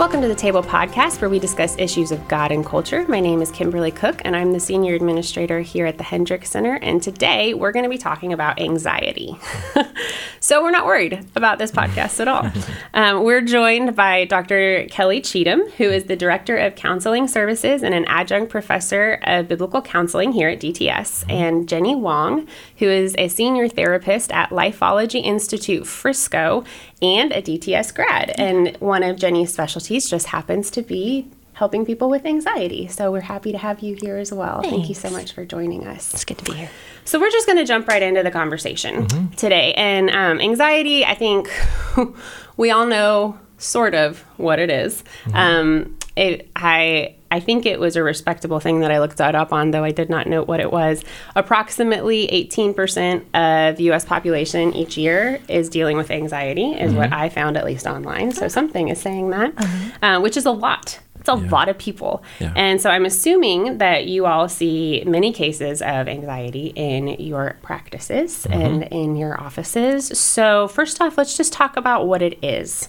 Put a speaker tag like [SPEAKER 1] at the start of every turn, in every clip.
[SPEAKER 1] Welcome to the Table Podcast, where we discuss issues of God and culture. My name is Kimberly Cook, and I'm the Senior Administrator here at the Hendricks Center. And today we're going to be talking about anxiety. so we're not worried about this podcast at all. Um, we're joined by Dr. Kelly Cheatham, who is the Director of Counseling Services and an adjunct professor of biblical counseling here at DTS, and Jenny Wong, who is a senior therapist at Lifeologie Institute Frisco and a DTS grad. And one of Jenny's specialties just happens to be helping people with anxiety. So we're happy to have you here as well. Thank you so much for joining us.
[SPEAKER 2] It's good to be here.
[SPEAKER 1] So we're just going to jump right into the conversation today. And um, anxiety, I think we all know sort of what it is. Um, it, I I think it was a respectable thing that I looked that up on, though I did not note what it was. Approximately 18% of U.S. population each year is dealing with anxiety, is mm-hmm. what I found at least online. So something is saying that, uh-huh. uh, which is a lot. It's a lot of people.
[SPEAKER 3] Yeah.
[SPEAKER 1] And so I'm assuming that you all see many cases of anxiety in your practices mm-hmm. and in your offices. So, first off, let's just talk about what it is.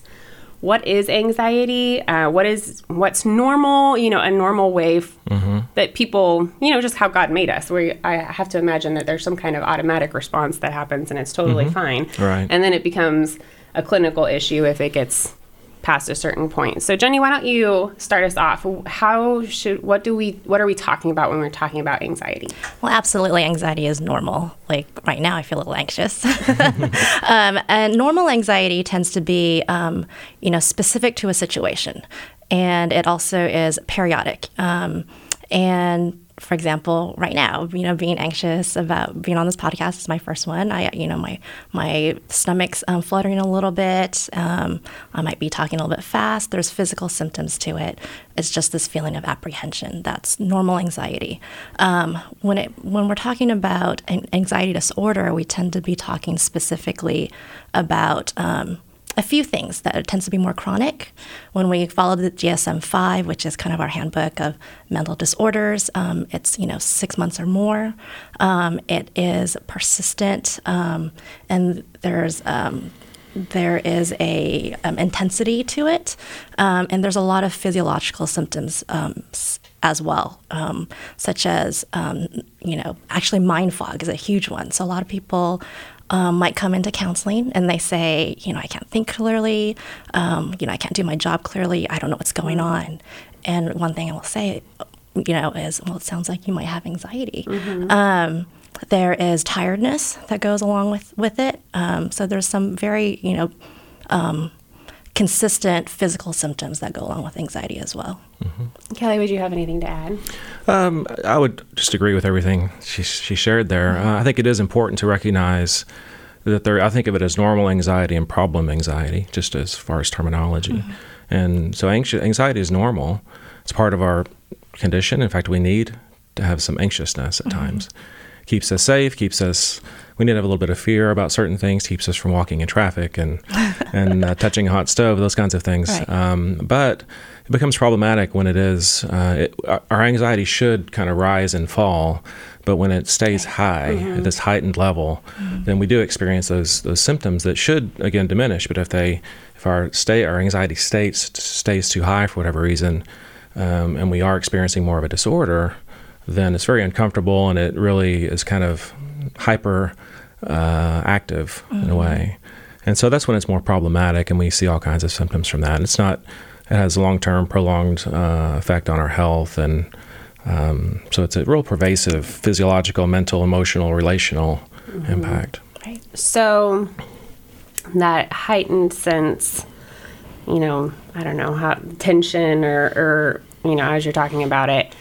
[SPEAKER 1] What is anxiety? Uh, what is what's normal? You know, a normal way f- that people, you know, just how God made us. Where I have to imagine that there's some kind of automatic response that happens and it's totally fine.
[SPEAKER 3] Right.
[SPEAKER 1] And then it becomes a clinical issue if it gets past a certain point. So Jenny, why don't you start us off? How should what do we what are we talking about when we're talking about anxiety?
[SPEAKER 2] Well, absolutely, anxiety is normal. Like right now, I feel a little anxious. um, and normal anxiety tends to be, um, you know, specific to a situation, and it also is periodic. Um, and for example, right now, you know, being anxious about being on this podcast is my first one. I, you know, my my stomach's um, fluttering a little bit. Um, I might be talking a little bit fast. There's physical symptoms to it. It's just this feeling of apprehension. That's normal anxiety. Um, when it when we're talking about an anxiety disorder, we tend to be talking specifically about um, a few things that tends to be more chronic. When we follow the DSM-5, which is kind of our handbook of mental disorders, um, it's you know six months or more. Um, it is persistent, um, and there's um, there is a um, intensity to it, um, and there's a lot of physiological symptoms as well, um, such as um, you know actually mind fog is a huge one. So a lot of people um, might come into counseling and they say, you know, I can't think clearly, um, you know, I can't do my job clearly, I don't know what's going on. And one thing I will say, you know, is, well, it sounds like you might have anxiety. Um, there is tiredness that goes along with, with it. Um, so there's some very, you know, um, consistent physical symptoms that go along with anxiety as well.
[SPEAKER 1] Kelly, would you have anything to add?
[SPEAKER 3] Um, I would just agree with everything she, she shared there. Uh, I think it is important to recognize that there. I think of it as normal anxiety and problem anxiety, just as far as terminology. And so, anxious, anxiety is normal. It's part of our condition. In fact, we need to have some anxiousness at times. Keeps us safe. Keeps us. We need to have a little bit of fear about certain things. Keeps us from walking in traffic and and uh, touching a hot stove. Those kinds of things.
[SPEAKER 2] Right.
[SPEAKER 3] Um, but it becomes problematic when it is. Uh, it, our- anxiety should kind of rise and fall, but when it stays high at this heightened level, then we do experience those those symptoms that should again diminish. But if they if our state our anxiety states stays too high for whatever reason, um, and we are experiencing more of a disorder, then it's very uncomfortable and it really is kind of hyper uh, active in a way. And so that's when it's more problematic, and we see all kinds of symptoms from that. And It's not, it has a long term, prolonged uh, effect on our health. And um, so it's a real pervasive physiological, mental, emotional, relational impact.
[SPEAKER 2] Right.
[SPEAKER 1] So that heightened sense, you know, I don't know how tension or, or you know, as you're talking about it,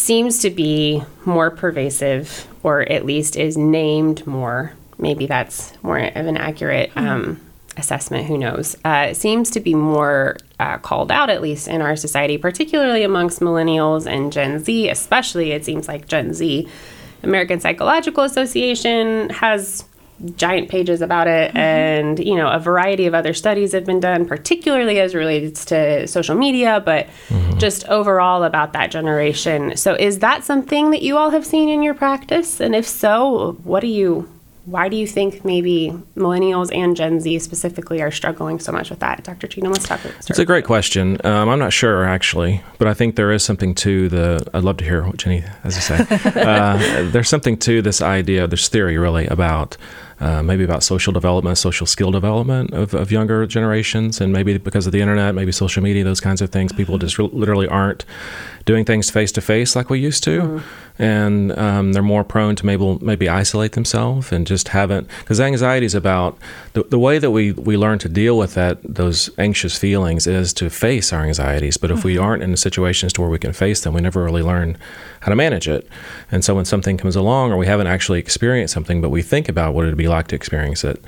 [SPEAKER 1] seems to be more pervasive, or at least is named more. Maybe that's more of an accurate um, assessment. Who knows? Uh, it seems to be more uh, called out, at least in our society, particularly amongst millennials and Gen Z, especially. It seems like Gen Z. American Psychological Association has giant pages about it and you know a variety of other studies have been done particularly as relates to social media but just overall about that generation so is that something that you all have seen in your practice and if so what do you why do you think maybe millennials and Gen Z specifically are struggling so much with that? Dr. Cheatham, let's talk.
[SPEAKER 3] It's a great question. Um, I'm not sure actually, but I think there is something to the. I'd love to hear what Jenny has to say. uh, there's something to this idea, this theory really about uh, maybe about social development, social skill development of, of younger generations, and maybe because of the internet, maybe social media, those kinds of things, people just re- literally aren't doing things face to face like we used to, mm-hmm. and um, they're more prone to maybe maybe isolate themselves and just haven't because anxiety is about the, the way that we we learn to deal with that those anxious feelings is to face our anxieties. But if mm-hmm. we aren't in situations to where we can face them, we never really learn how to manage it. And so when something comes along, or we haven't actually experienced something, but we think about what it'd be like to experience it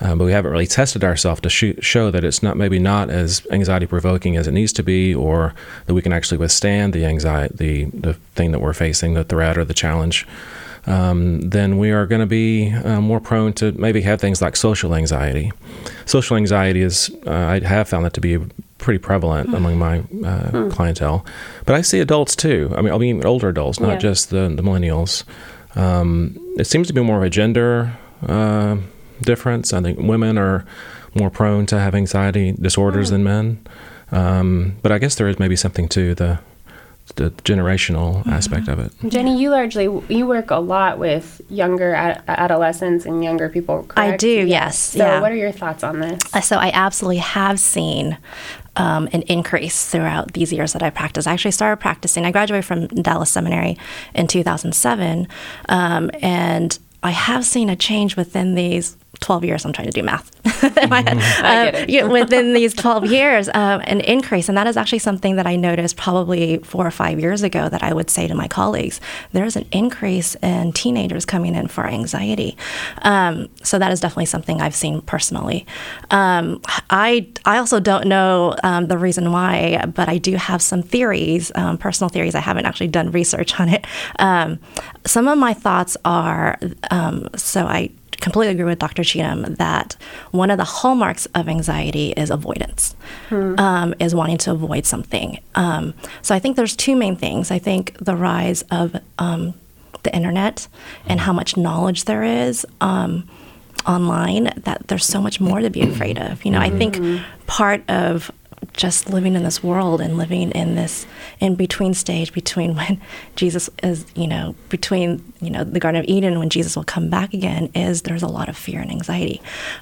[SPEAKER 3] um, but we haven't really tested ourselves to shoot, show that it's not maybe not as anxiety provoking as it needs to be, or that we can actually withstand the anxiety, the the thing that we're facing, the threat or the challenge. Um, then we are going to be uh, more prone to maybe have things like social anxiety. Social anxiety is, uh, I have found that to be pretty prevalent mm. among my uh, mm. clientele. But I see adults too. I mean, I mean older adults, not yeah. just the, the millennials. Um, it seems to be more of a gender uh, difference. I think women are more prone to have anxiety disorders mm. than men. Um, but I guess there is maybe something to the the generational mm-hmm. aspect of it.
[SPEAKER 1] Jenny, you largely you work a lot with younger ad- adolescents and younger people. Correct?
[SPEAKER 2] I do, yes.
[SPEAKER 1] So, yeah. what are your thoughts on this?
[SPEAKER 2] Uh, so, I absolutely have seen um, an increase throughout these years that I practiced. I actually started practicing. I graduated from Dallas Seminary in 2007, um, and I have seen a change within these 12 years, I'm trying to do math in my head. Um, within these 12 years, um, an increase. And that is actually something that I noticed probably four or five years ago that I would say to my colleagues there's an increase in teenagers coming in for anxiety. Um, so that is definitely something I've seen personally. Um, I, I also don't know um, the reason why, but I do have some theories, um, personal theories. I haven't actually done research on it. some of my thoughts are so I completely agree with Dr. Cheatham that one of the hallmarks of anxiety is avoidance, hmm. um, is wanting to avoid something. Um, so I think there's two main things. I think the rise of um, the internet and how much knowledge there is um, online that there's so much more to be afraid of. You know, I think mm-hmm. part of just living in this world and living in this in between stage between when Jesus is, you know, between, you know, the Garden of Eden when Jesus will come back again is there's a lot of fear and anxiety.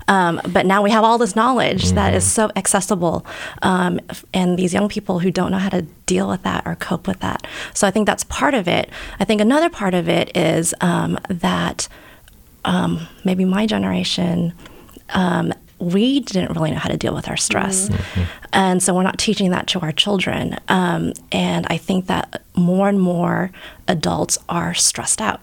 [SPEAKER 2] Um, but now we have all this knowledge mm-hmm. that is so accessible. Um, and these young people who don't know how to deal with that or cope with that. So I think that's part of it. I think another part of it is um, that um, maybe my generation um, we didn't really know how to deal with our stress. Mm-hmm. And so we're not teaching that to our children. Um, and I think that more and more adults are stressed out.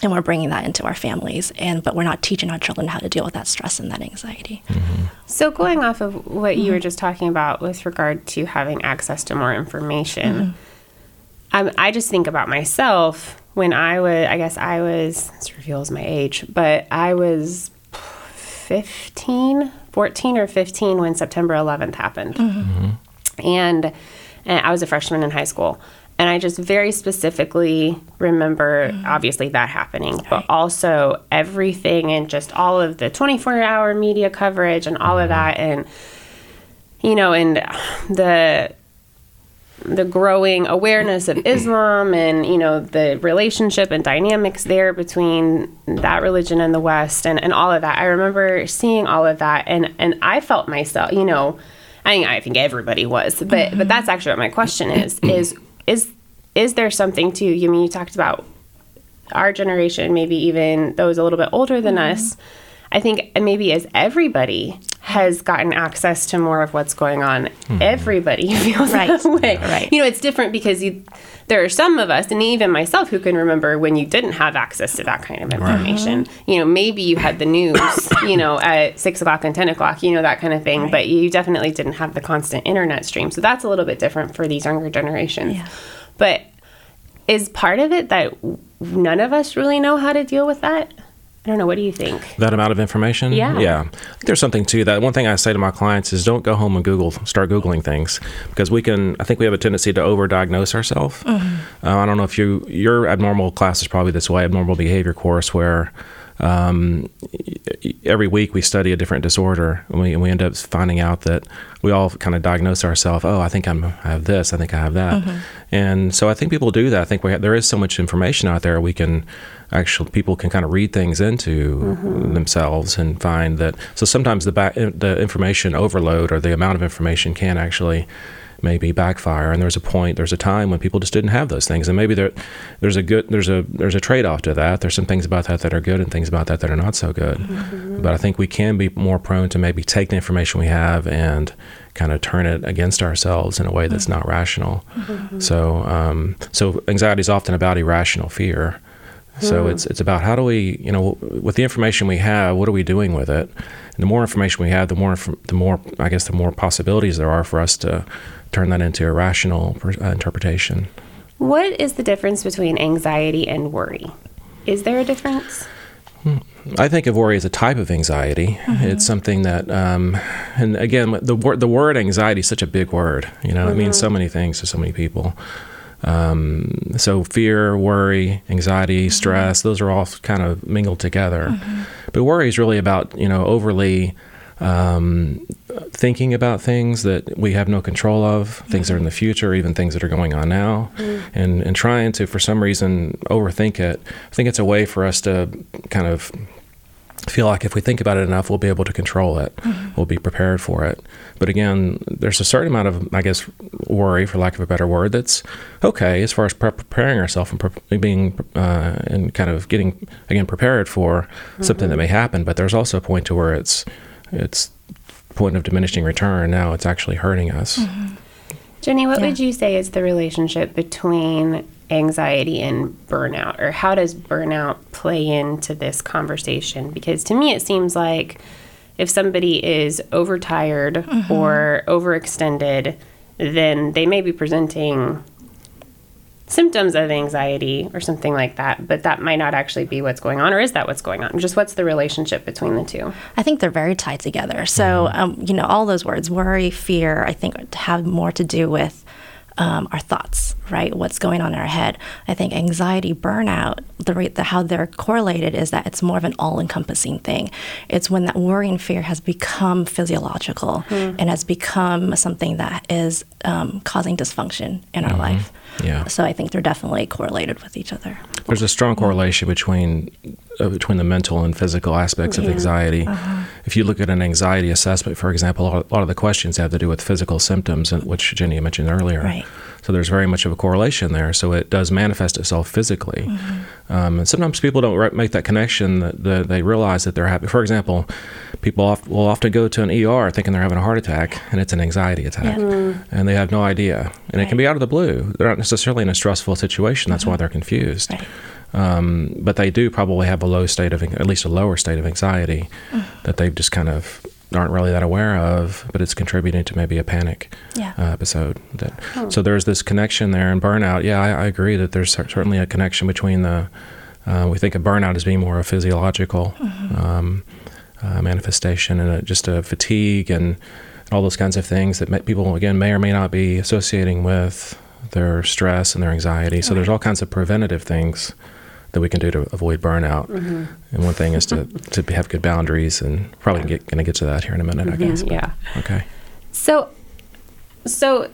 [SPEAKER 2] And we're bringing that into our families, and but we're not teaching our children how to deal with that stress and that anxiety.
[SPEAKER 1] Mm-hmm. So, going off of what you were mm-hmm. just talking about with regard to having access to more information, mm-hmm. I just think about myself when I was, I guess I was, this reveals my age, but I was 15, 14 or 15 when September 11th happened. Mm-hmm. And, and I was a freshman in high school. And I just very specifically remember, mm-hmm. obviously, that happening, but also everything and just all of the 24 hour media coverage and all mm-hmm. of that. And, you know, and the the growing awareness of Islam and you know the relationship and dynamics there between that religion and the West and, and all of that. I remember seeing all of that and and I felt myself, you know, I think I think everybody was, but mm-hmm. but that's actually what my question is is is is there something to you mean you talked about our generation, maybe even those a little bit older than mm-hmm. us. I think maybe as everybody has gotten access to more of what's going on. Mm-hmm. Everybody feels right. that way. Right. You know, it's different because you there are some of us, and even myself, who can remember when you didn't have access to that kind of information. Right. You know, maybe you had the news, you know, at six o'clock and ten o'clock, you know, that kind of thing, right. but you definitely didn't have the constant internet stream. So that's a little bit different for these younger generations. Yeah. But is part of it that none of us really know how to deal with that? I don't know. What do you think?
[SPEAKER 3] That amount of information?
[SPEAKER 1] Yeah.
[SPEAKER 3] Yeah. There's something to that. One thing I say to my clients is don't go home and Google, start Googling things because we can, I think we have a tendency to overdiagnose ourselves.
[SPEAKER 1] Mm-hmm.
[SPEAKER 3] Uh, I don't know if you, your abnormal class is probably this way, abnormal behavior course, where um, every week we study a different disorder and we, and we end up finding out that we all kind of diagnose ourselves oh i think I'm, i have this i think i have that and so i think people do that i think we have, there is so much information out there we can actually people can kind of read things into mm-hmm. themselves and find that so sometimes the back, the information overload or the amount of information can actually maybe backfire. And there's a point there's a time when people just didn't have those things. And maybe there there's a good there's a there's a trade-off to that. There's some things about that that are good and things about that that are not so good. Mm-hmm. But i think we can be more prone to maybe take the information we have and kind of turn it against ourselves in a way that's mm-hmm. not rational. So um, so anxiety is often about irrational fear so it's it's about how do we, you know, with the information we have, what are we doing with it? And the more information we have, the more the more I guess the more possibilities there are for us to turn that into a rational uh, interpretation.
[SPEAKER 1] What is the difference between anxiety and worry? Is there a difference?
[SPEAKER 3] I think of worry as a type of anxiety. It's something that, um, and again, the word the word anxiety is such a big word. You know, it means so many things to so many people. Um, so fear, worry, anxiety, stress, those are all kind of mingled together. But worry is really about you know overly um, thinking about things that we have no control of, things that are in the future, even things that are going on now, and and trying to for some reason overthink it. I think it's a way for us to kind of feel like if we think about it enough, we'll be able to control it. Mm-hmm. We'll be prepared for it. But again, there's a certain amount of, I guess, worry, for lack of a better word, that's okay as far as pre- preparing ourselves and pre- being uh, and kind of getting again prepared for mm-hmm. something that may happen. But there's also a point to where it's it's point of diminishing return. Now it's actually hurting us. Mm-hmm.
[SPEAKER 1] Jenny, what
[SPEAKER 2] Yeah.
[SPEAKER 1] would you say is the relationship between anxiety and burnout? Or how does burnout play into this conversation? Because to me, it seems like if somebody is overtired mm-hmm. or overextended, then they may be presenting symptoms of anxiety or something like that, but that might not actually be what's going on. Or is that what's going on? Just what's the relationship between the two?
[SPEAKER 2] I think they're very tied together. So, um, you know, all those words, worry, fear, I think have more to do with um, our thoughts, right? What's going on in our head. I think anxiety, burnout, the, rate the how they're correlated is that it's more of an all-encompassing thing. It's when that worry and fear has become physiological and has become something that is um, causing dysfunction in our life.
[SPEAKER 3] Yeah.
[SPEAKER 2] So I think they're definitely correlated with each other.
[SPEAKER 3] There's a strong correlation between uh, between the mental and physical aspects of anxiety. If you look at an anxiety assessment, for example, a lot, a lot of the questions have to do with physical symptoms, and- which Jenny mentioned earlier.
[SPEAKER 2] Right.
[SPEAKER 3] So there's very much of a correlation there. So it does manifest itself physically. Um, and sometimes people don't make that connection that, that they realize that they're happy. For example, people oft, will often go to an ER thinking they're having a heart attack, and it's an anxiety attack, and they have no idea. And it can be out of the blue. They're not necessarily in a stressful situation. That's why they're confused.
[SPEAKER 2] Right.
[SPEAKER 3] Um, but they do probably have a low state of, at least a lower state of anxiety that they've just kind of aren't really that aware of, but it's contributing to maybe a panic
[SPEAKER 2] Yeah.
[SPEAKER 3] uh, episode. That so there's this connection there, and burnout. Yeah, I, I agree that there's certainly a connection between the. Uh, we think of burnout as being more a physiological um, uh, manifestation and a, just a fatigue and all those kinds of things that may, people again may or may not be associating with their stress and their anxiety. So there's all kinds of preventative things that we can do to avoid burnout. Mm-hmm. And one thing is to, to have good boundaries, and probably get, going to get to that here in a minute, I mm-hmm, guess. but-
[SPEAKER 1] Yeah.
[SPEAKER 3] Okay.
[SPEAKER 1] So, so,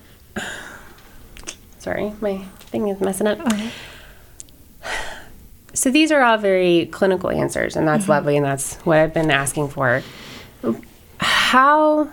[SPEAKER 1] sorry, my thing is messing up. So these are all very clinical answers, and that's mm-hmm. lovely, and that's what I've been asking for. How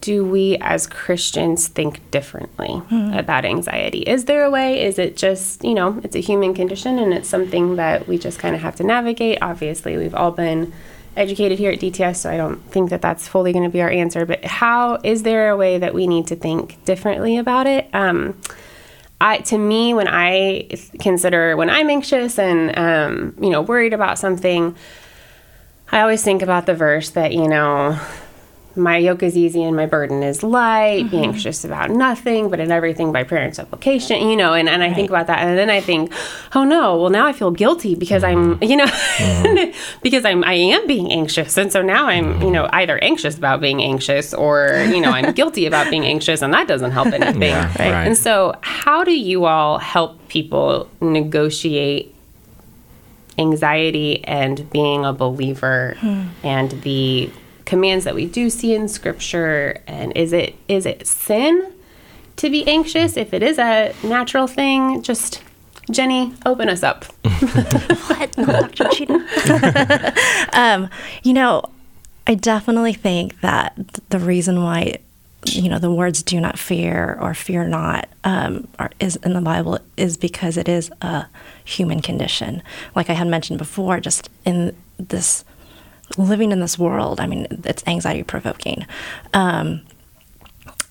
[SPEAKER 1] do we as Christians think differently about anxiety? Is there a way? Is it just, you know, it's a human condition and it's something that we just kind of have to navigate? Obviously, we've all been educated here at DTS, so I don't think that that's fully going to be our answer. But how is there a way that we need to think differently about it? Um, I, to me, when I consider when I'm anxious and um, you know worried about something, I always think about the verse that you know my yoke is easy and my burden is light. Be
[SPEAKER 2] Mm-hmm.
[SPEAKER 1] anxious about nothing, but in everything by prayer and supplication. You know, and, and I think about that, and then I think, oh no, well now I feel guilty because I'm,
[SPEAKER 2] Mm-hmm.
[SPEAKER 1] you know, because I'm I am being anxious, and so now I'm, you know, either anxious about being anxious or you know I'm guilty about being anxious, and that doesn't help anything.
[SPEAKER 3] Yeah, right.
[SPEAKER 1] And so, how do you all help people negotiate? anxiety and being a believer and the commands that we do see in scripture and is it is it sin to be anxious if it is a natural thing just jenny open us up
[SPEAKER 2] what? No, Dr. Cheatham. um, you know, I definitely think that the reason why, you know, the words "do not fear" or "fear not" um, are, is in the Bible is because it is a human condition. Like I had mentioned before, just in this living in this world, I mean, it's anxiety provoking. Um,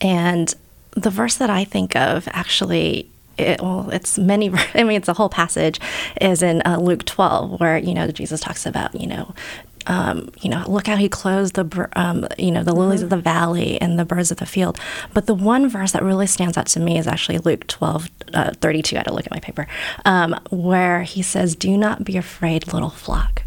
[SPEAKER 2] and the verse that I think of actually, it, well, it's many, I mean, it's a whole passage, is in uh, Luke 12, where, you know, Jesus talks about, you know, um, you know, look how he clothes the, um, you know, the lilies of the valley and the birds of the field. But the one verse that really stands out to me is actually Luke 12, uh, 32. I had to look at my paper, um, where he says, Do not be afraid, little flock.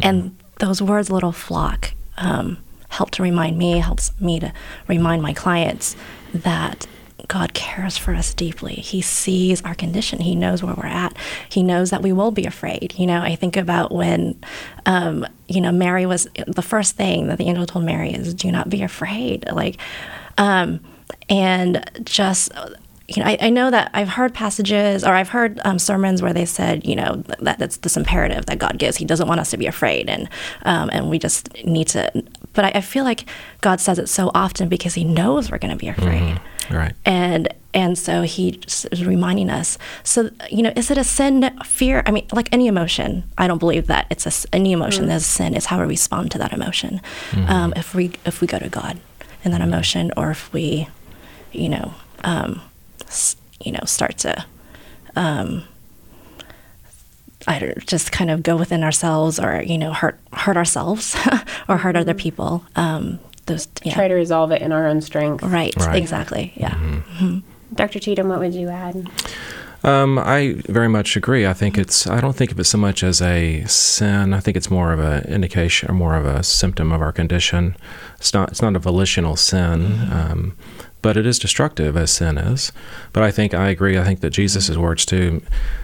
[SPEAKER 2] And those words, little flock, um, help to remind me, helps me to remind my clients that God cares for us deeply. He sees our condition. He knows where we're at. He knows that we will be afraid. You know, I think about when, um, you know, Mary was the first thing that the angel told Mary is, "Do not be afraid." Like, um, and just you know, I, I know that I've heard passages or I've heard um, sermons where they said, you know, that that's this imperative that God gives. He doesn't want us to be afraid, and um, and we just need to. But I, I feel like God says it so often because He knows we're going to be afraid,
[SPEAKER 3] Right.
[SPEAKER 2] and and so He is reminding us. So you know, is it a sin? Fear? I mean, like any emotion, I don't believe that it's a, any emotion that's a sin. It's how we respond to that emotion. Um, if we if we go to God in that emotion, or if we, you know. Um, s- you know, start to, um, I don't just kind of go within ourselves, or you know, hurt hurt ourselves, or hurt other people. Um, those, yeah,
[SPEAKER 1] try to resolve it in our own strength
[SPEAKER 2] right,
[SPEAKER 3] Right.
[SPEAKER 2] exactly, yeah.
[SPEAKER 1] dr cheatham what would you add
[SPEAKER 3] Um, I very much agree. I think it's. I don't think of it so much as a sin. I think it's more of an indication or more of a symptom of our condition. It's not. It's not a volitional sin, um, but it is destructive as sin is. But I think I agree. I think that Jesus' words too,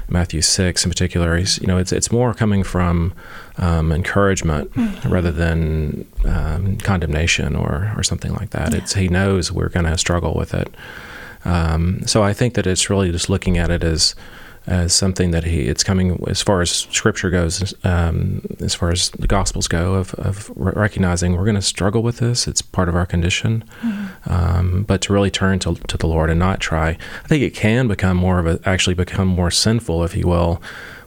[SPEAKER 3] Matthew six in particular. He's. You know, it's it's more coming from um, encouragement rather than um, condemnation or or something like that. It's he knows we're going to struggle with it. Um, so I think that it's really just looking at it as as something that he it's coming as far as scripture goes um, as far as the gospels go of, of recognizing we're going to struggle with this. It's part of our condition. Um, but to really turn to, to the lord and not try i think it can become more of a actually become more sinful if you will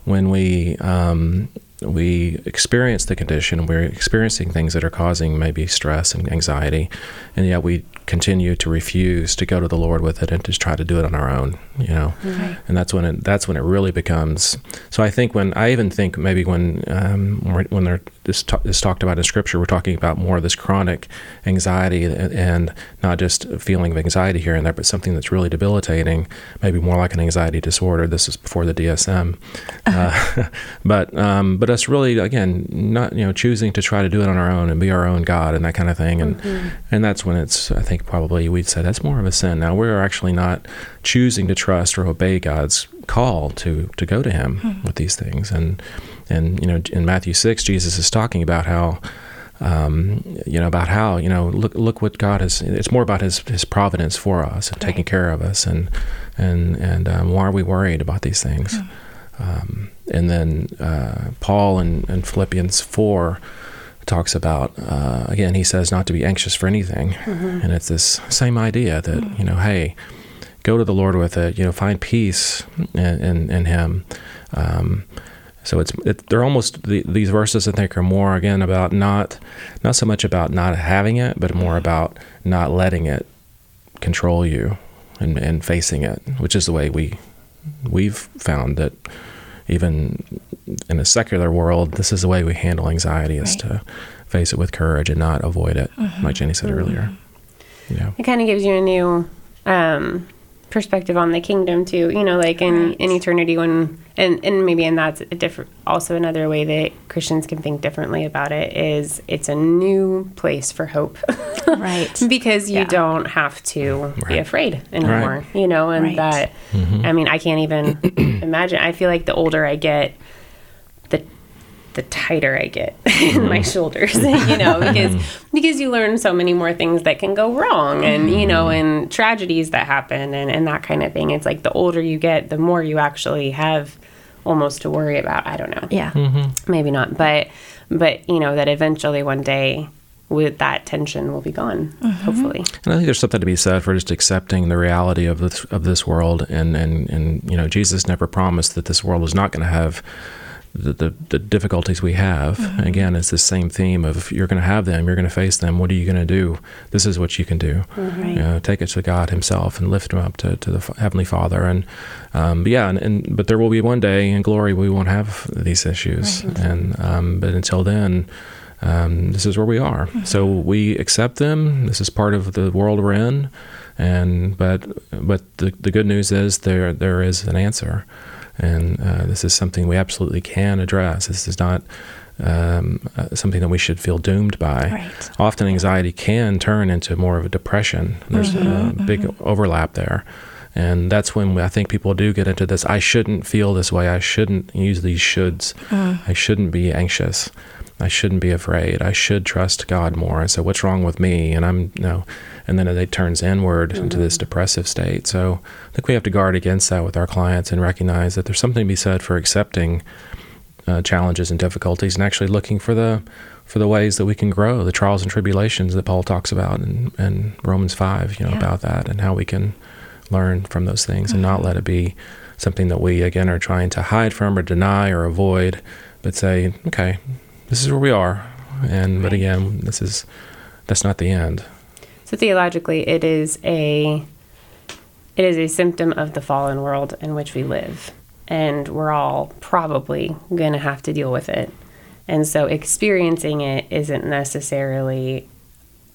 [SPEAKER 3] when we um, we experience the condition we're experiencing things that are causing maybe stress and anxiety and yet we continue to refuse to go to the lord with it and just try to do it on our own you know? And that's when it that's when it really becomes so i think when i even think maybe when um, when they're this, ta- this talked about in scripture we're talking about more of this chronic anxiety and, and not just a feeling of anxiety here and there but something that's really debilitating maybe more like an anxiety disorder. This is before the dsm uh, but um, but us really again not you know choosing to try to do it on our own and be our own god and that kind of thing. And and that's when it's i think probably we'd say that's more of a sin. Now we're actually not choosing to trust or obey god's call to to go to him with these things. And and you know in matthew 6 jesus is talking about how um, you know about how you know look look what God has. It's more about His His providence for us and taking care of us, and and and um, why are we worried about these things? Um, and then uh, Paul in, in Philippians four talks about uh, again. He says not to be anxious for anything, and it's this same idea that you know, hey, go to the Lord with it. You know, find peace in in, in Him. Um, so it's it, they're almost the, these verses I think are more again about not not so much about not having it, but more about not letting it control you and, and facing it, which is the way we we've found that even in a secular world, this is the way we handle anxiety is
[SPEAKER 2] Right.
[SPEAKER 3] to face it with courage and not avoid it, like Jenny said earlier. Yeah.
[SPEAKER 1] It kind of gives you a new um, perspective on the kingdom too. You know, like in,
[SPEAKER 2] Right.
[SPEAKER 1] in eternity, when and and maybe and that's a different. Also, another way that Christians can think differently about it is it's a new place for hope,
[SPEAKER 2] Right.
[SPEAKER 1] because you
[SPEAKER 2] Yeah.
[SPEAKER 1] don't have to be afraid anymore. You know, and
[SPEAKER 2] Right.
[SPEAKER 1] that mm-hmm. I mean, I can't even imagine. I feel like the older I get, the the tighter I get in my mm-hmm. shoulders, you know, because because you learn so many more things that can go wrong and you know mm-hmm. and tragedies that happen and, and that kind of thing. It's like the older you get, the more you actually have almost to worry about. I don't know.
[SPEAKER 2] Yeah. Mm-hmm.
[SPEAKER 1] Maybe not, but but you know that eventually one day with that tension will be gone, hopefully.
[SPEAKER 3] And I think there's something to be said for just accepting the reality of this of this world, and and and you know, Jesus never promised that this world was not going to have the, the the difficulties we have. Again, it's the same theme of you're going to have them, you're going to face them. What are you going to do? This is what you can do.
[SPEAKER 2] Right.
[SPEAKER 3] You know, take it to God Himself and lift Him up to, to the Heavenly Father. And um, but yeah, and, and but there will be one day in glory we won't have these issues, and um, but until then um, this is where we are. So we accept them. This is part of the world we're in, and but but the, the good news is there there is an answer, and uh, this is something we absolutely can address. This is not. Um, uh, something that we should feel doomed by.
[SPEAKER 2] Right.
[SPEAKER 3] Often, anxiety can turn into more of a depression. There's a big overlap there, and that's when I think people do get into this. I shouldn't feel this way. I shouldn't use these shoulds. I shouldn't be anxious. I shouldn't be afraid. I should trust God more. And so, what's wrong with me? And I'm you no, and then it turns inward into this depressive state. So, I think we have to guard against that with our clients and recognize that there's something to be said for accepting uh, challenges and difficulties and actually looking for the for the ways that we can grow, the trials and tribulations that Paul talks about in, in Romans five. You know
[SPEAKER 2] Yeah.
[SPEAKER 3] about that and how we can learn from those things and not let it be something that we again are trying to hide from or deny or avoid, but say, okay, this is where we are, and but again, this is that's not the end.
[SPEAKER 1] So theologically, it is a it is a symptom of the fallen world in which we live, and we're all probably going to have to deal with it. And so, experiencing it isn't necessarily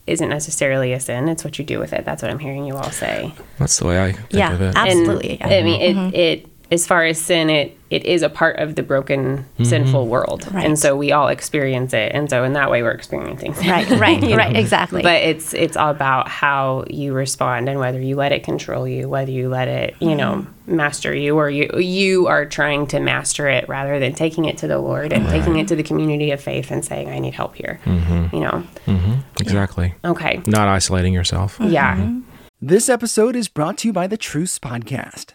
[SPEAKER 1] isn't necessarily a sin. It's what you do with it. That's what I'm hearing you all say.
[SPEAKER 3] That's the way I think
[SPEAKER 2] Yeah,
[SPEAKER 3] of it.
[SPEAKER 2] Absolutely,
[SPEAKER 1] And,
[SPEAKER 2] yeah.
[SPEAKER 1] I mean, it mm-hmm. it as far as sin, it it is a part of the broken, mm-hmm. sinful world,
[SPEAKER 2] Right.
[SPEAKER 1] and so we all experience it. And so, in that way, we're experiencing it.
[SPEAKER 2] Right, right, right,
[SPEAKER 1] know?
[SPEAKER 2] exactly.
[SPEAKER 1] But it's it's all about how you respond and whether you let it control you, whether you let it, you know, mm-hmm. master you, or you you are trying to master it rather than taking it to the Lord and taking it to the community of faith and saying, "I need help here." Mm-hmm. You know.
[SPEAKER 3] exactly.
[SPEAKER 1] Okay.
[SPEAKER 3] Not isolating yourself.
[SPEAKER 1] Yeah.
[SPEAKER 4] This episode is brought to you by the Truce Podcast.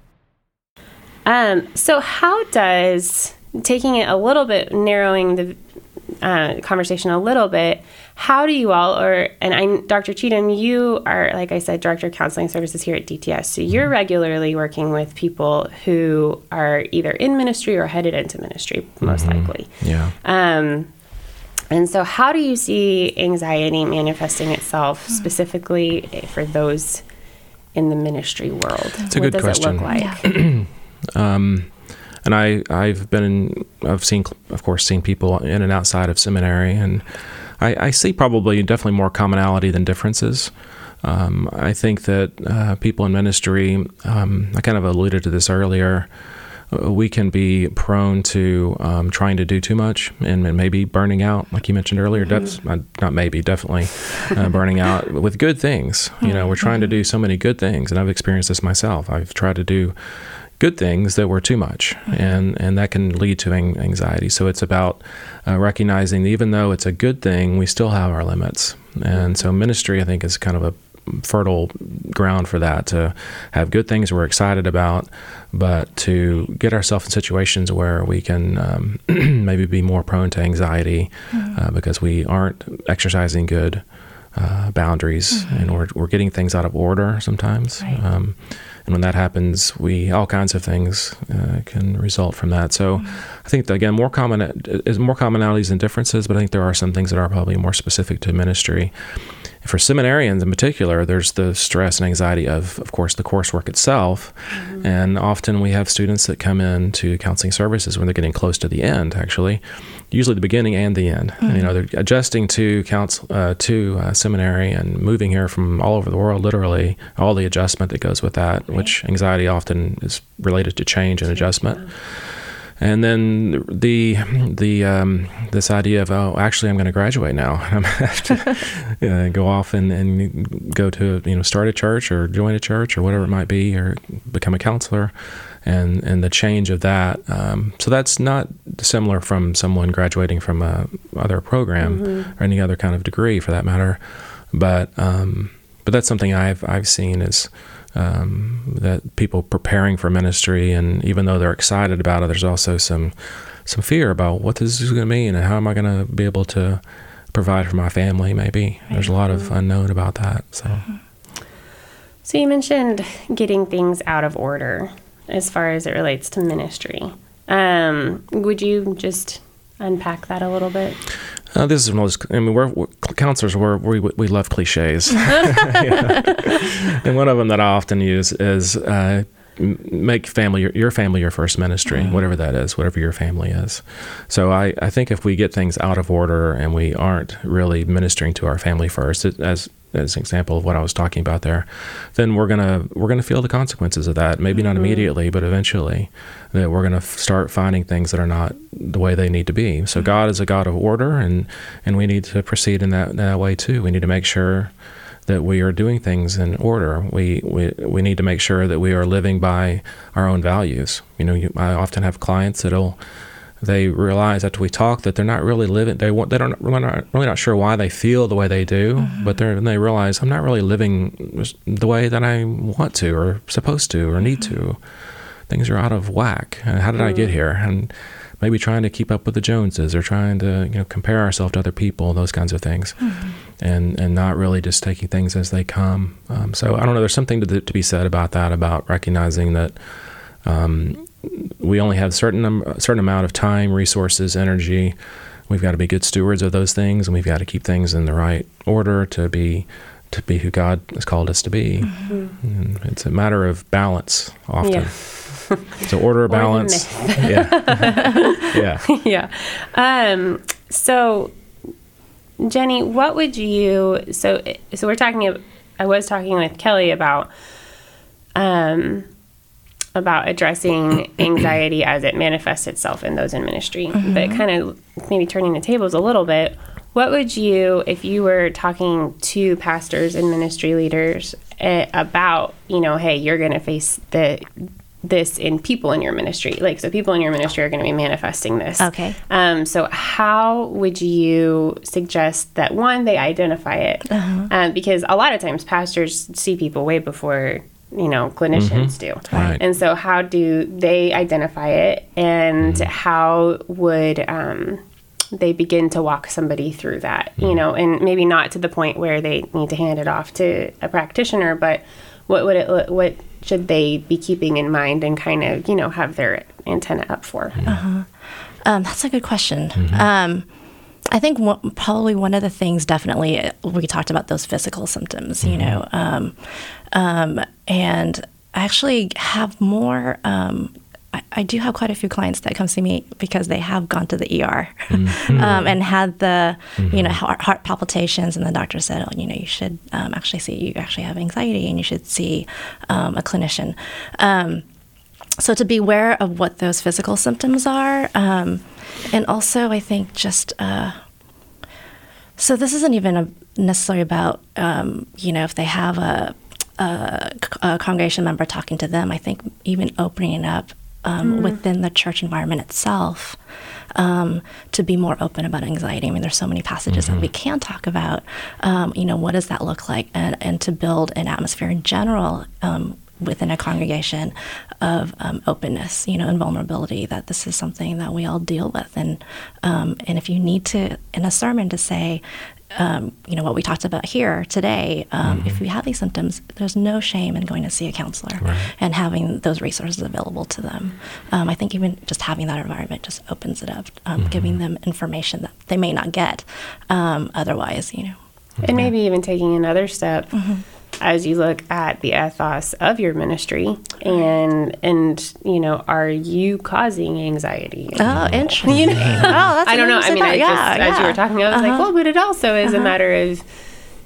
[SPEAKER 1] Um, so, how does taking it a little bit, narrowing the uh, conversation a little bit, how do you all, or and I'm Dr. Cheatham, you are, like I said, director of counseling services here at DTS. So you're regularly working with people who are either in ministry or headed into ministry, most likely.
[SPEAKER 3] Yeah.
[SPEAKER 1] Um, and so, how do you see anxiety manifesting itself specifically for those in the ministry world?
[SPEAKER 3] It's a
[SPEAKER 1] what
[SPEAKER 3] good
[SPEAKER 1] does it look
[SPEAKER 3] question.
[SPEAKER 1] like?
[SPEAKER 3] Um, and I, I've been, in, I've seen, of course, seen people in and outside of seminary, and I, I see probably definitely more commonality than differences. Um, I think that uh, people in ministry, um, I kind of alluded to this earlier, uh, we can be prone to um, trying to do too much and, and, maybe burning out, like you mentioned earlier. Mm-hmm. Uh, not maybe, definitely uh, burning out with good things. You know, we're trying to do so many good things, and I've experienced this myself. I've tried to do good things that were too much, mm-hmm. and and that can lead to anxiety. So it's about uh, recognizing even though it's a good thing, we still have our limits. And so ministry, I think, is kind of a fertile ground for that to have good things we're excited about, but to get ourselves in situations where we can um, maybe be more prone to anxiety mm-hmm. uh, because we aren't exercising good uh, boundaries mm-hmm. and we're, we're getting things out of order sometimes. Right. Um, and when that happens, we all kinds of things uh, can result from that. So, mm-hmm. I think that, again, more common is more commonalities and differences, but I think there are some things that are probably more specific to ministry for seminarians in particular, there's the stress and anxiety of, of course, the coursework itself. Mm-hmm. And often we have students that come in to counseling services when they're getting close to the end, actually, usually the beginning and the end. Mm-hmm. You know, they're adjusting to counsel, uh, to uh, seminary and moving here from all over the world, literally, all the adjustment that goes with that, right. which anxiety often is related to change and adjustment. Yeah. And then the the um, this idea of oh actually I'm going to graduate now. I'm going to have to go off and, and go to you know start a church or join a church or whatever it might be or become a counselor. And and the change of that um, so that's not similar from someone graduating from a other program mm-hmm. or any other kind of degree for that matter. But um, but that's something I've I've seen is um, that people preparing for ministry, and even though they're excited about it, there's also some some fear about what this is going to mean and how am I going to be able to provide for my family. Maybe there's a lot of unknown about that. So,
[SPEAKER 1] so you mentioned getting things out of order as far as it relates to ministry. Um, would you just unpack that a little bit?
[SPEAKER 3] Uh, this is one of those. I mean, we're, we're counselors. We're, we we love cliches, and one of them that I often use is uh, make family your, your, family your first ministry, mm-hmm. whatever that is, whatever your family is. So I, I think if we get things out of order and we aren't really ministering to our family first, it, as as an example of what I was talking about there, then we're gonna we're gonna feel the consequences of that. Maybe mm-hmm. not immediately, but eventually, that we're gonna f- start finding things that are not the way they need to be. So mm-hmm. God is a God of order, and and we need to proceed in that, that way too. We need to make sure that we are doing things in order. We, we we need to make sure that we are living by our own values. You know, you, I often have clients that'll they realize after we talk that they're not really living. They want. They don't. Really not, really not sure why they feel the way they do. Mm-hmm. But they they realize I'm not really living the way that I want to, or supposed to, or need mm-hmm. to. Things are out of whack. How did mm-hmm. I get mm-hmm. here? And maybe trying to keep up with the Joneses, or trying to you know compare ourselves to other people, those kinds of things, mm-hmm. and and not really just taking things as they come. Um, so I don't know. There's something to to be said about that. About recognizing that. Um, we only have certain a certain amount of time, resources, energy. We've got to be good stewards of those things, and we've got to keep things in the right order to be to be who God has called us to be. Mm-hmm. It's a matter of balance often. Yeah. so order, of balance.
[SPEAKER 1] yeah. yeah. Yeah. Um, so, Jenny, what would you? So, so we're talking. I was talking with Kelly about. Um, about addressing anxiety as it manifests itself in those in ministry. Mm-hmm. But kind of maybe turning the tables a little bit, what would you, if you were talking to pastors and ministry leaders uh, about, you know, hey, you're going to face the this in people in your ministry, like so, people in your ministry are going to be manifesting this.
[SPEAKER 2] Okay.
[SPEAKER 1] Um. So, how would you suggest that one they identify it? Uh-huh. Um, because a lot of times pastors see people way before you know clinicians mm-hmm. do right. and so how do they identify it and mm-hmm. how would um, they begin to walk somebody through that mm-hmm. you know and maybe not to the point where they need to hand it off to a practitioner but what would it what should they be keeping in mind and kind of you know have their antenna up for
[SPEAKER 2] uh-huh. um, that's a good question mm-hmm. um, I think w- probably one of the things definitely uh, we talked about those physical symptoms, you mm-hmm. know, um, um, and I actually have more. Um, I, I, do have quite a few clients that come see me because they have gone to the ER mm-hmm. Um, and had the mm-hmm. you know heart, heart, palpitations, and the doctor said, oh, you know, you should um, actually see you actually have anxiety, and you should see um, a clinician so to be aware of what those physical symptoms are, um, and also I think just uh, so this isn't even a, necessarily about um, you know if they have a, a, a, congregation member talking to them. I think even opening up um, mm. within the church environment itself um, to be more open about anxiety. I mean, there's so many passages mm-hmm. that we can talk about. Um, you know, what does that look like, and, and to build an atmosphere in general um, within a congregation of um, openness, you know, and vulnerability. That this is something that we all deal with, and um, and if you need to in a sermon to say, um, you know, what we talked about here today, um, mm-hmm. if you have these symptoms, there's no shame in going to see a counselor right. and having those resources available to them. Um, I think even just having that environment just opens it up, um, mm-hmm. giving them information that they may not get um, otherwise, you know.
[SPEAKER 1] And maybe even taking another step. Mm-hmm as you look at the ethos of your ministry and and you know are you causing anxiety
[SPEAKER 2] oh interesting you know? oh,
[SPEAKER 1] that's i don't know i mean I yeah, just, yeah. as you were talking i was uh-huh. like well but it also is uh-huh. a matter of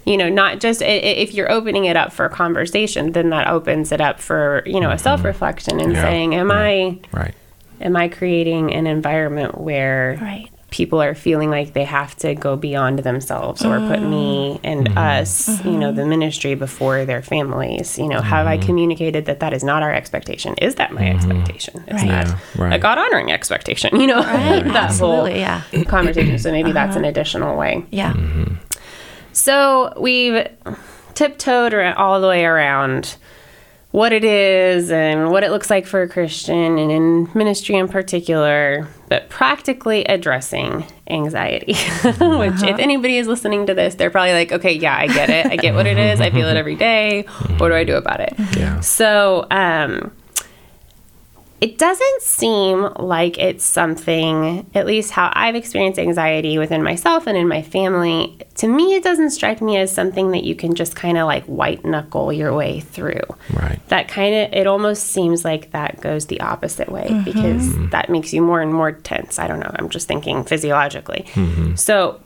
[SPEAKER 1] you know not just if you're opening it up for conversation then that opens it up for you know a mm-hmm. self-reflection and yeah. saying am
[SPEAKER 3] right. i right
[SPEAKER 1] am i creating an environment where
[SPEAKER 2] right
[SPEAKER 1] people are feeling like they have to go beyond themselves or put me and mm-hmm. us, mm-hmm. you know, the ministry before their families. You know, mm-hmm. have I mm-hmm. communicated that that is not our expectation? Is that my mm-hmm. expectation? Is right. that yeah, right. a God honoring expectation? You know,
[SPEAKER 2] right. that whole yeah.
[SPEAKER 1] conversation. So maybe uh-huh. that's an additional way.
[SPEAKER 2] Yeah. Mm-hmm.
[SPEAKER 1] So we've tiptoed all the way around what it is and what it looks like for a Christian and in ministry in particular, but practically addressing anxiety. Which, uh-huh. if anybody is listening to this, they're probably like, okay, yeah, I get it. I get what it is. I feel it every day. What do I do about it?
[SPEAKER 3] Yeah.
[SPEAKER 1] So, um, it doesn't seem like it's something, at least how I've experienced anxiety within myself and in my family. To me, it doesn't strike me as something that you can just kind of like white knuckle your way through.
[SPEAKER 3] Right.
[SPEAKER 1] That kind of, it almost seems like that goes the opposite way mm-hmm. because that makes you more and more tense. I don't know. I'm just thinking physiologically. Mm-hmm. So,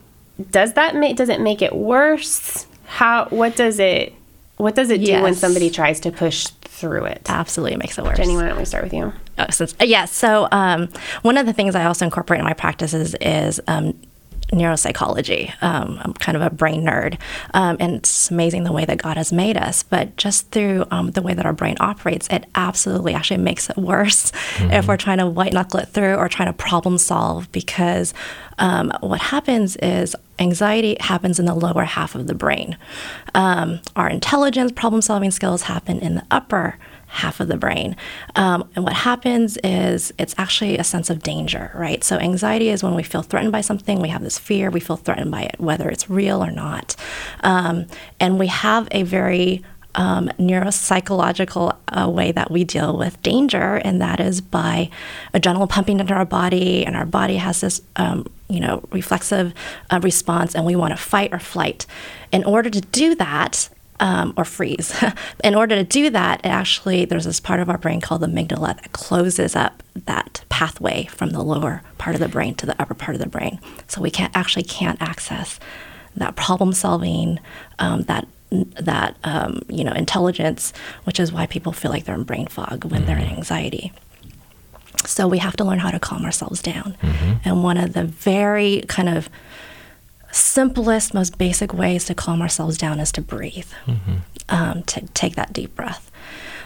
[SPEAKER 1] does that make, does it make it worse? How, what does it, what does it do yes. when somebody tries to push through it.
[SPEAKER 2] Absolutely, it makes it worse.
[SPEAKER 1] Jenny, why don't we start with you?
[SPEAKER 2] Oh, since, uh, yes. So um, one of the things I also incorporate in my practices is um, neuropsychology. Um, I'm kind of a brain nerd, um, and it's amazing the way that God has made us. But just through um, the way that our brain operates, it absolutely actually makes it worse mm-hmm. if we're trying to white knuckle it through or trying to problem solve. Because um, what happens is anxiety happens in the lower half of the brain. Um, our intelligence, problem solving skills happen in the upper half of the brain. Um, and what happens is it's actually a sense of danger, right? So, anxiety is when we feel threatened by something, we have this fear, we feel threatened by it, whether it's real or not. Um, and we have a very um, neuropsychological uh, way that we deal with danger, and that is by adrenaline pumping into our body, and our body has this, um, you know, reflexive uh, response, and we want to fight or flight. In order to do that, um, or freeze. In order to do that, actually, there's this part of our brain called the amygdala that closes up that pathway from the lower part of the brain to the upper part of the brain. So we can't actually can't access that problem solving, um, that that um, you know intelligence, which is why people feel like they're in brain fog when mm-hmm. they're in mm-hmm. anxiety. So we have to learn how to calm ourselves down. Mm-hmm. And one of the very kind of simplest, most basic ways to calm ourselves down is to breathe, mm-hmm. um, to take that deep breath,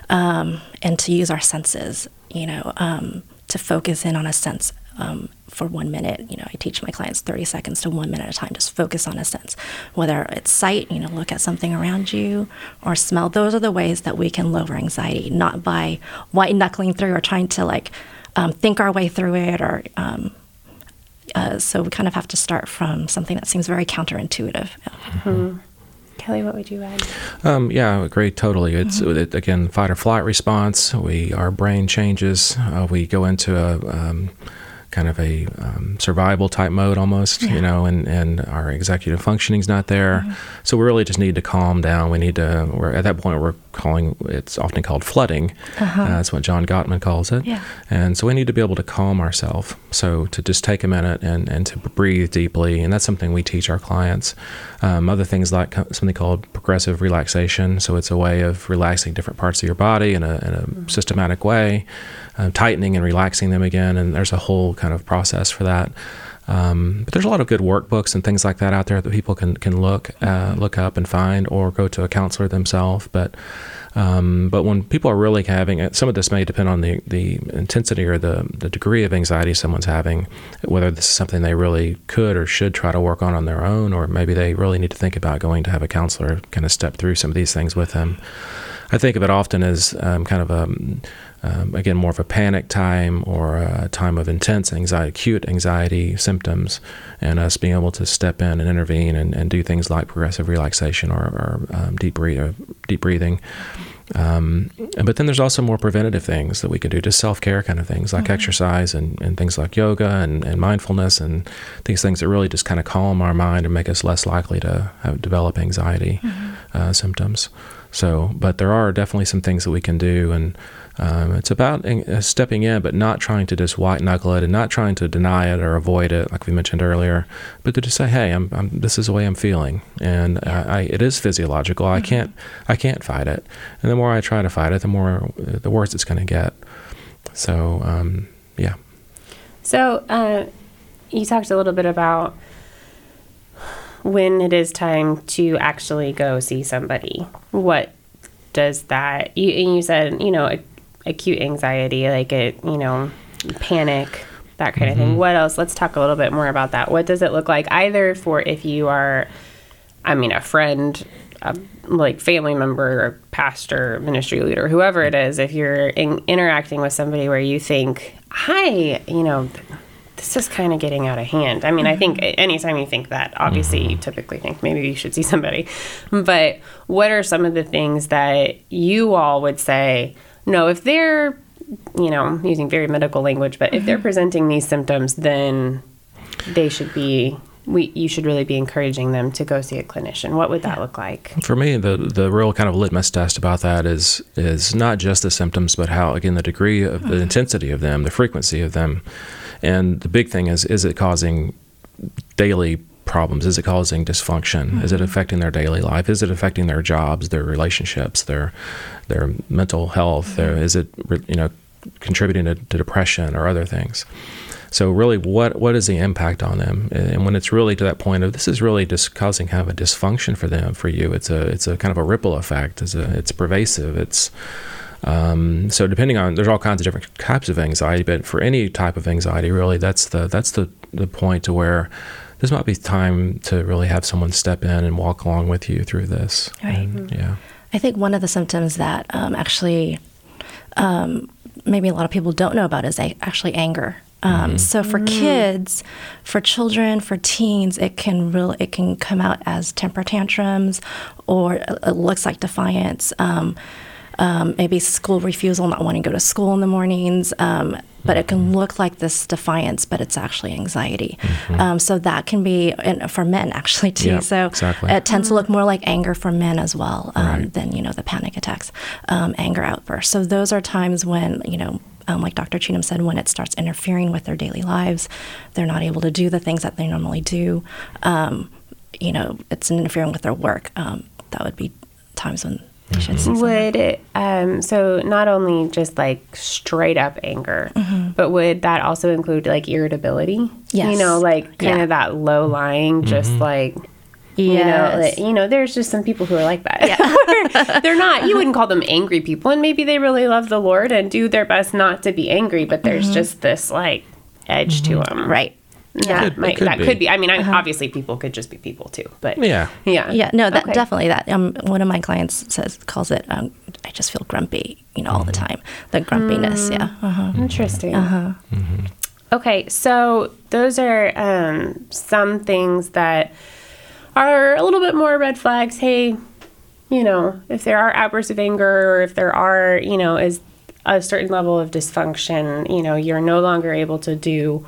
[SPEAKER 2] um, and to use our senses. You know, um, to focus in on a sense um, for one minute. You know, I teach my clients 30 seconds to one minute at a time. Just focus on a sense, whether it's sight, you know, look at something around you, or smell. Those are the ways that we can lower anxiety, not by white knuckling through or trying to like um, think our way through it or um, uh, so we kind of have to start from something that seems very counterintuitive.
[SPEAKER 1] Mm-hmm. Kelly, what would you add?
[SPEAKER 3] Um, yeah, I agree totally. It's mm-hmm. it, again fight or flight response. We our brain changes. Uh, we go into a um, kind of a um, survival type mode almost, yeah. you know, and, and our executive functioning is not there. Mm-hmm. So we really just need to calm down. We need to. We're at that point. We're calling it's often called flooding. Uh, that's what John Gottman calls it.
[SPEAKER 2] Yeah.
[SPEAKER 3] And so we need to be able to calm ourselves. So to just take a minute and, and to breathe deeply, and that's something we teach our clients. Um, other things like something called progressive relaxation. So it's a way of relaxing different parts of your body in a, in a systematic way, uh, tightening and relaxing them again. And there's a whole kind of process for that. Um, but there's a lot of good workbooks and things like that out there that people can can look uh, look up and find, or go to a counselor themselves. But um, but when people are really having it, some of this may depend on the, the intensity or the, the degree of anxiety someone's having, whether this is something they really could or should try to work on on their own, or maybe they really need to think about going to have a counselor kind of step through some of these things with them. I think of it often as um, kind of a, um, again, more of a panic time or a time of intense anxiety, acute anxiety symptoms, and us being able to step in and intervene and, and do things like progressive relaxation or, or um, deep, breathe, or deep breathing. Um, but then there's also more preventative things that we can do, just self care kind of things like
[SPEAKER 2] Mm-hmm.
[SPEAKER 3] exercise and, and things like yoga and, and mindfulness and these things that really just kind of calm our mind and make us less likely to have, develop anxiety
[SPEAKER 2] Mm-hmm.
[SPEAKER 3] uh, symptoms. So, but there are definitely some things that we can do, and um, it's about uh, stepping in, but not trying to just white knuckle it and not trying to deny it or avoid it, like we mentioned earlier, but to just say, "Hey, I'm, I'm this is the way I'm feeling, and I, I, it is physiological. I can't I can't fight it, and the more I try to fight it, the more the worse it's going to get." So, um, yeah.
[SPEAKER 1] So, uh, you talked a little bit about when it is time to actually go see somebody. What does that? You and you said you know ac- acute anxiety, like it, you know, panic, that kind of thing. Mm-hmm. What else? Let's talk a little bit more about that. What does it look like? Either for if you are, I mean, a friend. A, like family member or pastor ministry leader whoever it is if you're in, interacting with somebody where you think hi you know this is kind of getting out of hand. I mean, I think mm-hmm. anytime you think that, obviously, you mm-hmm. typically think maybe you should see somebody. But what are some of the things that you all would say? No, if they're, you know, using very medical language, but if they're mm-hmm. presenting these symptoms, then they should be. We, you should really be encouraging them to go see a clinician. What would that look like?
[SPEAKER 3] For me, the the real kind of litmus test about that is is not just the symptoms, but how again the degree of the mm-hmm. intensity of them, the frequency of them, and the big thing is is it causing daily problems? Is it causing dysfunction? Is it mm-hmm. affecting their daily life? Is it affecting their jobs, their relationships, their their mental health? Their, is it you know contributing to, to depression or other things? So really, what what is the impact on them? And when it's really to that point of this is really just causing kind of a dysfunction for them, for you, it's a it's a kind of a ripple effect. It's a it's pervasive. It's um, so depending on there's all kinds of different types of anxiety, but for any type of anxiety, really, that's the that's the the point to where this might be time to really have someone step in and walk along with you through this.
[SPEAKER 2] Right.
[SPEAKER 3] And, yeah.
[SPEAKER 2] I think one of the symptoms that um, actually um, maybe a lot of people don't know about is a- actually anger. Um, So for kids, for children, for teens, it can real it can come out as temper tantrums, or it it looks like defiance. Um, um, maybe school refusal, not wanting to go to school in the mornings. Um, but it can look like this defiance, but it's actually anxiety. Um, so that can be and for men actually too.
[SPEAKER 3] Yeah,
[SPEAKER 2] so
[SPEAKER 3] exactly.
[SPEAKER 2] it tends to look more like anger for men as well um,
[SPEAKER 3] Right.
[SPEAKER 2] than you know the panic attacks, um, anger outbursts. So those are times when you know. Um, like Dr. Cheatham said, when it starts interfering with their daily lives, they're not able to do the things that they normally do. Um, you know, it's interfering with their work. Um, that would be times when they should see.
[SPEAKER 1] Would it, um, so not only just like straight up anger, mm-hmm. but would that also include like irritability? You know, like kind
[SPEAKER 2] Yeah.
[SPEAKER 1] of that low lying, just mm-hmm. like, you know, like, you know, there's just some people who are like that. Where they're not, you wouldn't call them angry people. And maybe they really love the Lord and do their best not to be angry, but there's mm-hmm. just this like edge to them.
[SPEAKER 2] Right.
[SPEAKER 1] That,
[SPEAKER 3] Could-
[SPEAKER 1] might,
[SPEAKER 3] could
[SPEAKER 1] that
[SPEAKER 3] be.
[SPEAKER 1] could be. I mean, I, obviously people could just be people too, but
[SPEAKER 3] Yeah.
[SPEAKER 1] yeah.
[SPEAKER 2] Yeah, no, that
[SPEAKER 1] Okay.
[SPEAKER 2] definitely that. Um, one of my clients says calls it. Um, I just feel grumpy, you know, all the time. The grumpiness, yeah. Uh-huh.
[SPEAKER 1] Interesting. Okay, so those are um, some things that are a little bit more red flags. Hey, you know, if there are outbursts of anger or if there are, you know, is a certain level of dysfunction, you know, you're no longer able to do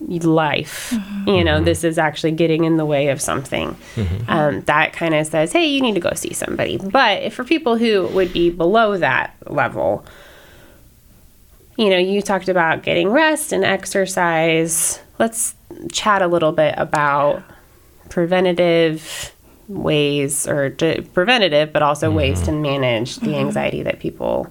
[SPEAKER 1] life. You know, mm-hmm. this is actually getting in the way of something. Mm-hmm. Um, that kind of says, hey, you need to go see somebody. But if for people who would be below that level, you know, you talked about getting rest and exercise. Let's chat a little bit about preventative ways or d- preventative, but also ways mm-hmm. to manage the anxiety that people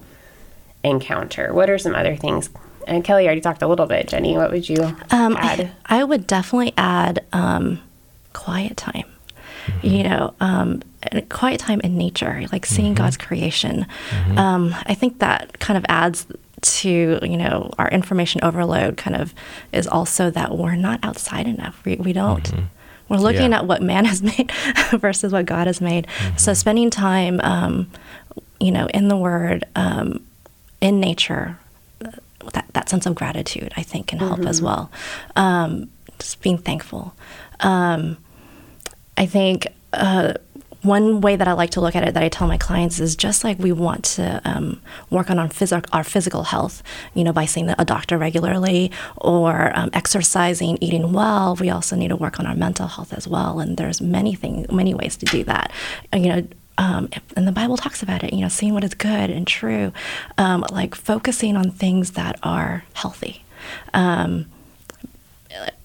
[SPEAKER 1] encounter. What are some other things? And Kelly already talked a little bit. Jenny, what would you
[SPEAKER 2] Um,
[SPEAKER 1] add?
[SPEAKER 2] I would definitely add um, quiet time. You know, um, and quiet time in nature, like seeing God's creation. Um, I think that kind of adds to you know our information overload. Kind of is also that we're not outside enough. We we don't. We're looking
[SPEAKER 3] Yeah.
[SPEAKER 2] at what man has made versus what God has made. So spending time, um, you know, in the Word, um, in nature, that, that sense of gratitude, I think, can help as well. Um, just being thankful. Um, I think uh, one way that I like to look at it that I tell my clients is just like we want to um, work on our, phys- our physical health, you know, by seeing a doctor regularly or um, exercising, eating well. We also need to work on our mental health as well. And there's many things, many ways to do that. You know, um, and the Bible talks about it, you know, seeing what is good and true, um, like focusing on things that are healthy. Um,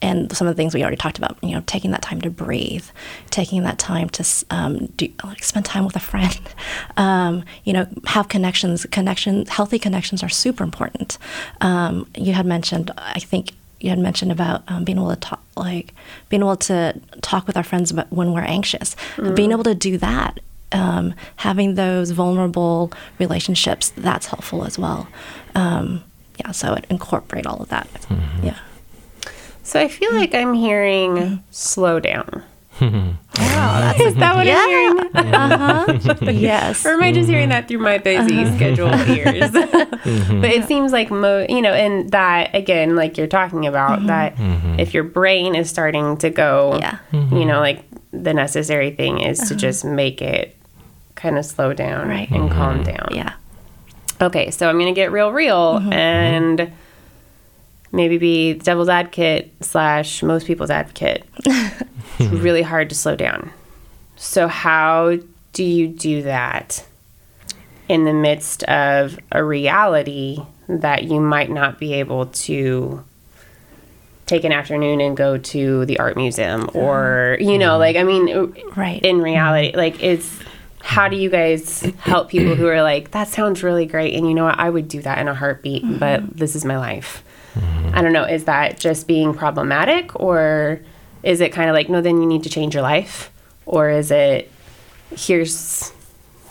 [SPEAKER 2] and some of the things we already talked about, you know, taking that time to breathe, taking that time to um, do, like spend time with a friend, um, you know, have connections. Connection, healthy connections are super important. Um, you had mentioned, I think you had mentioned about um, being able to talk, like being able to talk with our friends about when we're anxious, being able to do that. Um, having those vulnerable relationships, that's helpful as well. Um, yeah, so it incorporate all of that. Mm-hmm. Yeah.
[SPEAKER 1] So I feel like I'm hearing slow down.
[SPEAKER 2] Wow,
[SPEAKER 1] Is that what I'm hearing?
[SPEAKER 2] uh-huh. yes.
[SPEAKER 1] Or am I just hearing that through my busy uh-huh. schedule ears? Mm-hmm. but it seems like mo, you know, and that again, like you're talking about, mm-hmm. that if your brain is starting to go,
[SPEAKER 2] Yeah.
[SPEAKER 1] you know, like the necessary thing is to uh-huh. just make it kind of slow down
[SPEAKER 2] Right.
[SPEAKER 1] and calm mm-hmm. down.
[SPEAKER 2] Yeah.
[SPEAKER 1] Okay, so I'm gonna get real, real, mm-hmm. Mm-hmm. and maybe be devil's advocate slash most people's advocate. it's really hard to slow down. So how do you do that in the midst of a reality that you might not be able to take an afternoon and go to the art museum or you know like i mean
[SPEAKER 2] Right.
[SPEAKER 1] in reality like it's how do you guys help people who are like that sounds really great and you know what? I would do that in a heartbeat mm-hmm. but this is my life. I don't know is that just being problematic or is it kind of like no then you need to change your life or is it here's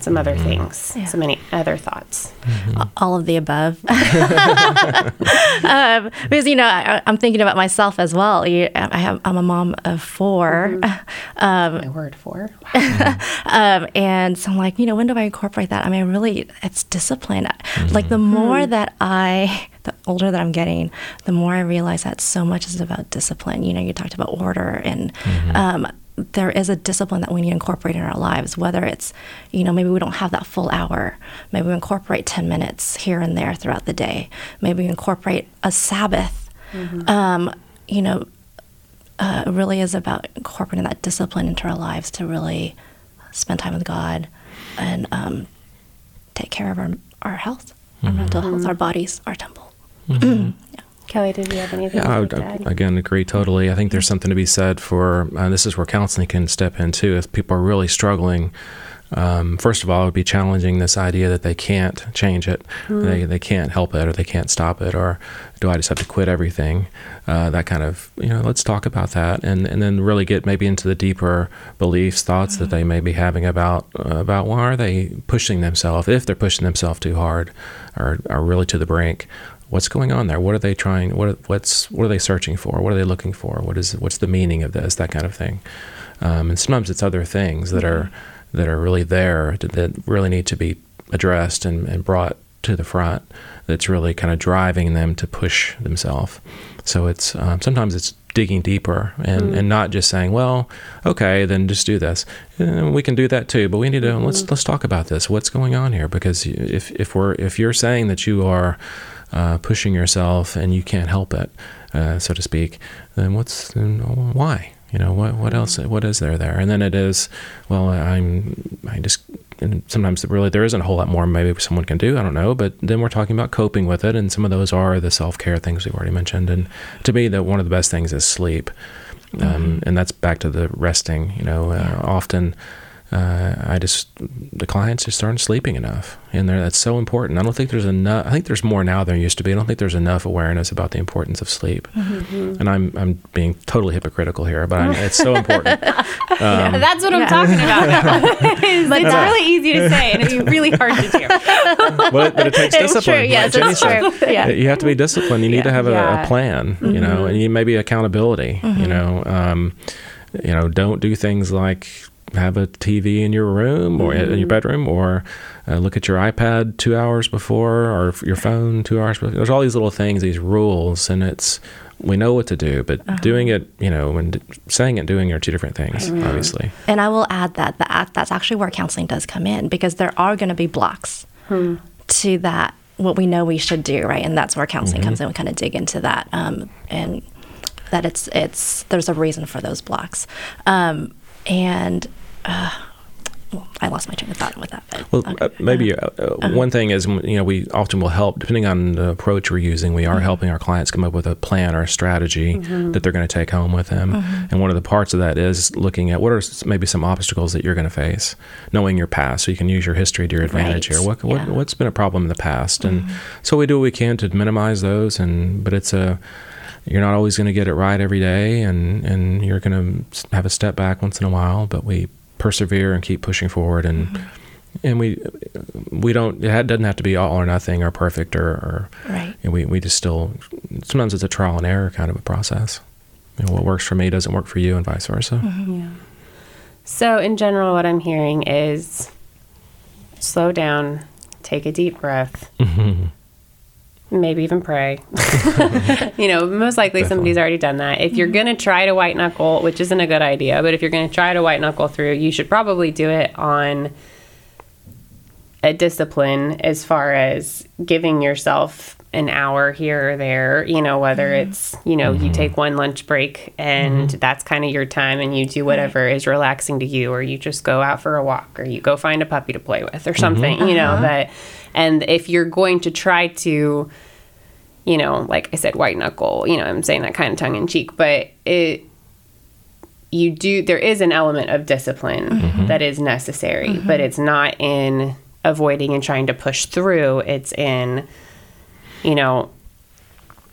[SPEAKER 1] some other mm. things
[SPEAKER 2] Yeah.
[SPEAKER 1] so many other thoughts mm-hmm.
[SPEAKER 2] all of the above. um, because you know, I, I'm thinking about myself as well. You, I have, I'm a mom of 4 mm-hmm.
[SPEAKER 1] um, my word for
[SPEAKER 2] um, and so I'm like, you know, when do I incorporate that? I mean, really, it's discipline. Mm-hmm. Like the hmm. more that I, the older that I'm getting, the more I realize that so much is about discipline. You know, you talked about order and. Um, there is a discipline that we need to incorporate in our lives, whether it's, you know, maybe we don't have that full hour. Maybe we incorporate 10 minutes here and there throughout the day. Maybe we incorporate a Sabbath. Um, you know, uh, it really is about incorporating that discipline into our lives to really spend time with God and um, take care of our, our health, our mental health, our bodies, our temple.
[SPEAKER 1] kelly did you have anything
[SPEAKER 3] Yeah, I
[SPEAKER 1] to
[SPEAKER 3] would
[SPEAKER 1] add?
[SPEAKER 3] again agree totally. I think there's something to be said for uh, this is where counseling can step in too. If people are really struggling, um, first of all, it would be challenging this idea that they can't change it, they they can't help it, or they can't stop it, or do I just have to quit everything? Uh, that kind of you know, let's talk about that, and and then really get maybe into the deeper beliefs, thoughts that they may be having about uh, about why are they pushing themselves if they're pushing themselves too hard, or are really to the brink what's going on there? What are they trying? What what's what are they searching for? What are they looking for? What is what's the meaning of this? That kind of thing. Um, and sometimes it's other things that are that are really there that, really need to be addressed and, and brought to the front. That's really kind of driving them to push themselves. So it's um, sometimes it's digging deeper and, and not just saying, well, okay, then just do this. Eh, we can do that too, but we need to let's let's talk about this. What's going on here? Because if if we're if you're saying that you are uh, pushing yourself and you can't help it, uh, so to speak, then what's then why? You know what? What else? What is there there? And then it is, well, I'm I just and sometimes really there isn't a whole lot more maybe someone can do. I don't know, but then we're talking about coping with it, and some of those are the self care things we've already mentioned. And to me, that one of the best things is sleep, um, mm-hmm. and that's back to the resting. You know, uh, often uh, I just the clients just aren't sleeping enough, and that's so important. I don't think there's enough. I think there's more now than there used to be. I don't think there's enough awareness about the importance of sleep. Mm-hmm. And I'm I'm being totally hypocritical here, but I, it's so important.
[SPEAKER 1] Um, that's what I'm talking about. it's, it's really easy to say, and it's really hard to do.
[SPEAKER 3] but, it, but it takes discipline. It's
[SPEAKER 2] true. Yes,
[SPEAKER 3] it's
[SPEAKER 2] true.
[SPEAKER 3] Yeah. You have to be disciplined. You need yeah. to have a, a plan. Mm-hmm. You know, and you maybe accountability. You mm-hmm. know. Um, you know, don't do things like have a TV in your room or mm-hmm. in your bedroom, or uh, look at your iPad two hours before, or your phone two hours before. There's all these little things, these rules, and it's we know what to do, but uh-huh. doing it, you know, and saying and doing are two different things, mm-hmm. obviously.
[SPEAKER 2] And I will add that that that's actually where counseling does come in because there are going to be blocks hmm. to that what we know we should do, right? And that's where counseling mm-hmm. comes in. We kind of dig into that, um, and that it's it's there's a reason for those blocks, um, and uh, well, I lost my train of thought with that. But,
[SPEAKER 3] well, okay. uh, maybe uh, uh, uh-huh. one thing is, you know, we often will help, depending on the approach we're using, we are mm-hmm. helping our clients come up with a plan or a strategy mm-hmm. that they're going to take home with them. Mm-hmm. And one of the parts of that is looking at what are maybe some obstacles that you're going to face, knowing your past, so you can use your history to your advantage right. here. What, what, yeah. What's been a problem in the past? And mm-hmm. so we do what we can to minimize those, and but it's a you're not always going to get it right every day and, and you're going to have a step back once in a while but we persevere and keep pushing forward. And mm-hmm. and we we don't it doesn't have to be all or nothing or perfect or, or
[SPEAKER 2] right.
[SPEAKER 3] and we, we just still sometimes it's a trial and error kind of a process. You know, what works for me doesn't work for you and vice versa.
[SPEAKER 1] Mm-hmm. yeah. So in general what i'm hearing is slow down take a deep breath. Mm-hmm maybe even pray. you know, most likely Definitely. somebody's already done that. If you're mm-hmm. going to try to white knuckle, which isn't a good idea, but if you're going to try to white knuckle through, you should probably do it on a discipline as far as giving yourself an hour here or there, you know, whether mm-hmm. it's, you know, mm-hmm. you take one lunch break and mm-hmm. that's kind of your time and you do whatever right. is relaxing to you, or you just go out for a walk or you go find a puppy to play with or something, mm-hmm. you know, uh-huh. that and if you're going to try to, you know, like I said, white knuckle, you know, I'm saying that kind of tongue in cheek, but it, you do, there is an element of discipline mm-hmm. that is necessary, mm-hmm. but it's not in avoiding and trying to push through. It's in, you know,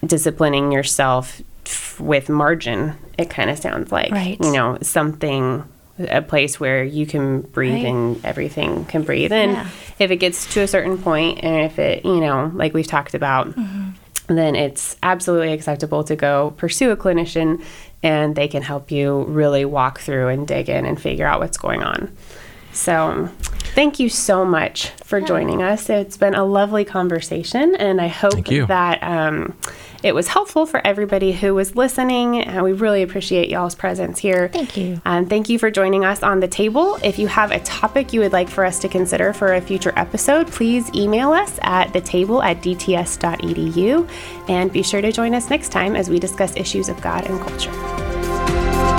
[SPEAKER 1] disciplining yourself f- with margin. It kind of sounds like,
[SPEAKER 2] right.
[SPEAKER 1] you know, something a place where you can breathe right. and everything can breathe. And yeah. if it gets to a certain point, and if it, you know, like we've talked about, mm-hmm. then it's absolutely acceptable to go pursue a clinician and they can help you really walk through and dig in and figure out what's going on. So, thank you so much for joining us. It's been a lovely conversation, and I hope that um, it was helpful for everybody who was listening. And we really appreciate y'all's presence here.
[SPEAKER 2] Thank you.
[SPEAKER 1] And thank you for joining us on the table. If you have a topic you would like for us to consider for a future episode, please email us at the table at dts.edu. And be sure to join us next time as we discuss issues of God and culture.